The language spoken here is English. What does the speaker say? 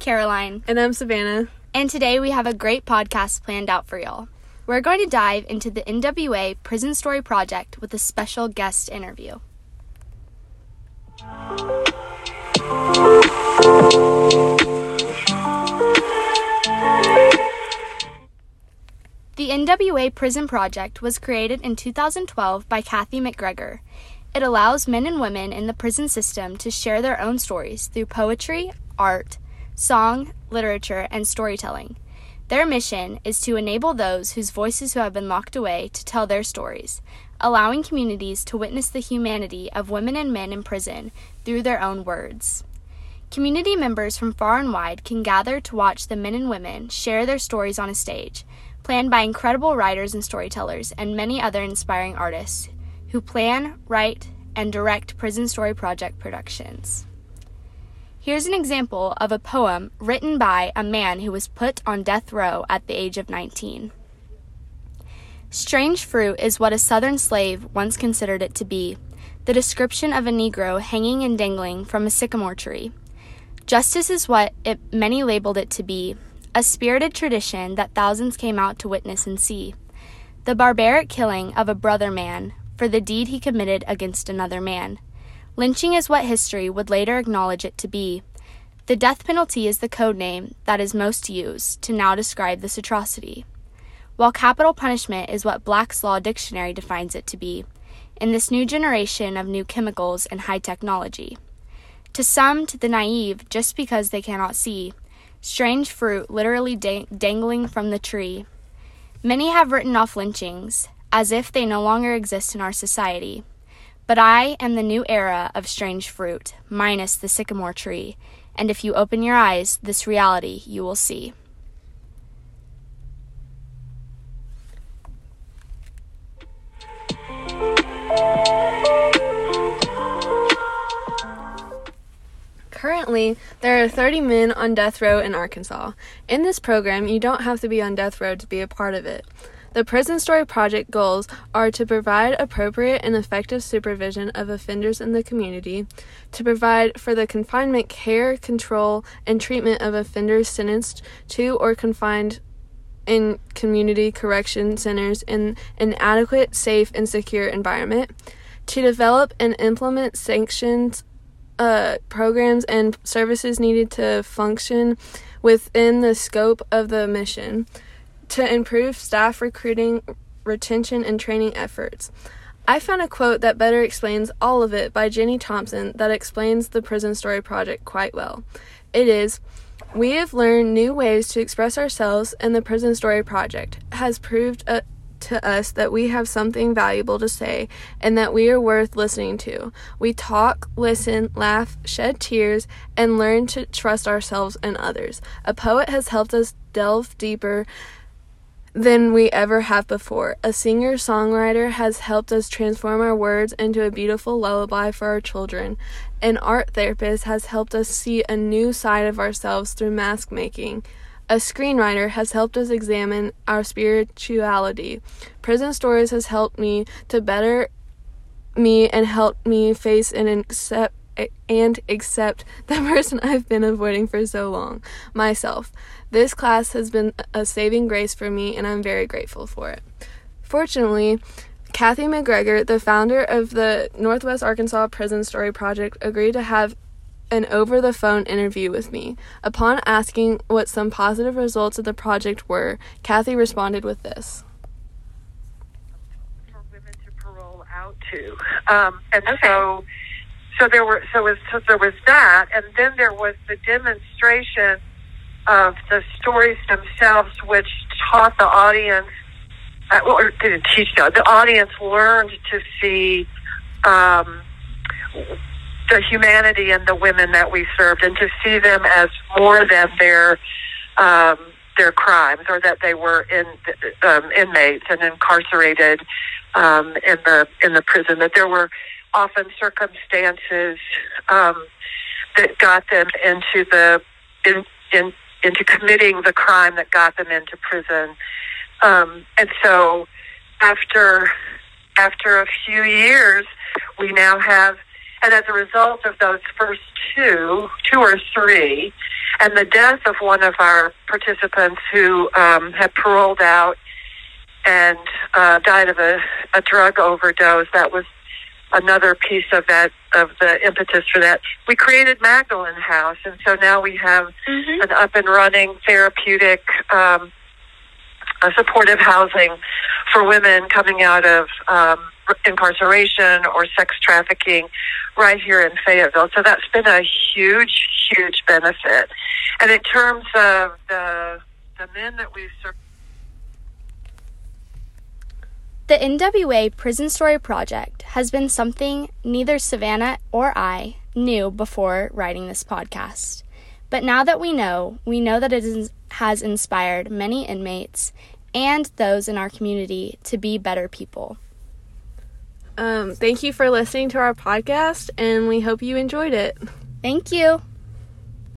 Caroline. And I'm Savannah. And today we have a great podcast planned out for y'all. We're going to dive into the NWA Prison Story Project with a special guest interview. The NWA Prison Project was created in 2012 by Kathy McGregor. It allows men and women in the prison system to share their own stories through poetry, art, song, literature, and storytelling. Their mission is to enable those whose voices who have been locked away to tell their stories, allowing communities to witness the humanity of women and men in prison through their own words. Community members from far and wide can gather to watch the men and women share their stories on a stage, planned by incredible writers and storytellers and many other inspiring artists who plan, write, and direct Prison Story Project productions. Here's an example of a poem written by a man who was put on death row at the age of 19. Strange fruit is what a southern slave once considered it to be the description of a Negro hanging and dangling from a sycamore tree. Justice is what it, many labeled it to be a spirited tradition that thousands came out to witness and see. The barbaric killing of a brother man for the deed he committed against another man. Lynching is what history would later acknowledge it to be. The death penalty is the code name that is most used to now describe this atrocity, while capital punishment is what Black's Law Dictionary defines it to be, in this new generation of new chemicals and high technology. To some, to the naive, just because they cannot see, strange fruit literally dang- dangling from the tree. Many have written off lynchings, as if they no longer exist in our society. But I am the new era of strange fruit, minus the sycamore tree, and if you open your eyes, this reality you will see. Currently, there are 30 men on death row in Arkansas. In this program, you don't have to be on death row to be a part of it. The Prison Story Project goals are to provide appropriate and effective supervision of offenders in the community, to provide for the confinement care, control, and treatment of offenders sentenced to or confined in community correction centers in an adequate, safe, and secure environment, to develop and implement sanctions uh, programs and services needed to function within the scope of the mission to improve staff recruiting, retention, and training efforts. I found a quote that better explains all of it by Jenny Thompson that explains the Prison Story Project quite well. It is We have learned new ways to express ourselves, and the Prison Story Project has proved uh, to us that we have something valuable to say and that we are worth listening to. We talk, listen, laugh, shed tears, and learn to trust ourselves and others. A poet has helped us delve deeper than we ever have before. A singer songwriter has helped us transform our words into a beautiful lullaby for our children. An art therapist has helped us see a new side of ourselves through mask making. A screenwriter has helped us examine our spirituality. Prison Stories has helped me to better me and helped me face and accept and accept the person I've been avoiding for so long, myself. This class has been a saving grace for me, and I'm very grateful for it. Fortunately, Kathy McGregor, the founder of the Northwest Arkansas Prison Story Project, agreed to have an over the phone interview with me. Upon asking what some positive results of the project were, Kathy responded with this. For women to parole out to. Um, and okay. so so there were so, was, so there was that and then there was the demonstration of the stories themselves which taught the audience uh, or didn't teach the audience learned to see um, the humanity in the women that we served and to see them as more than their um, their crimes or that they were in um, inmates and incarcerated um, in the in the prison that there were often circumstances um, that got them into the in, in into committing the crime that got them into prison. Um, and so after after a few years, we now have And as a result of those first two, two or three, and the death of one of our participants who um, had paroled out and uh, died of a, a drug overdose, that was another piece of that of the impetus for that. We created Magdalene House, and so now we have mm-hmm. an up and running therapeutic, um, supportive housing for women coming out of um, incarceration or sex trafficking right here in Fayetteville. So that's been a huge, huge benefit. And in terms of the the men that we've served. The NWA Prison Story Project has been something neither Savannah or I knew before writing this podcast. But now that we know, we know that it is, has inspired many inmates and those in our community to be better people. Um, thank you for listening to our podcast, and we hope you enjoyed it. Thank you.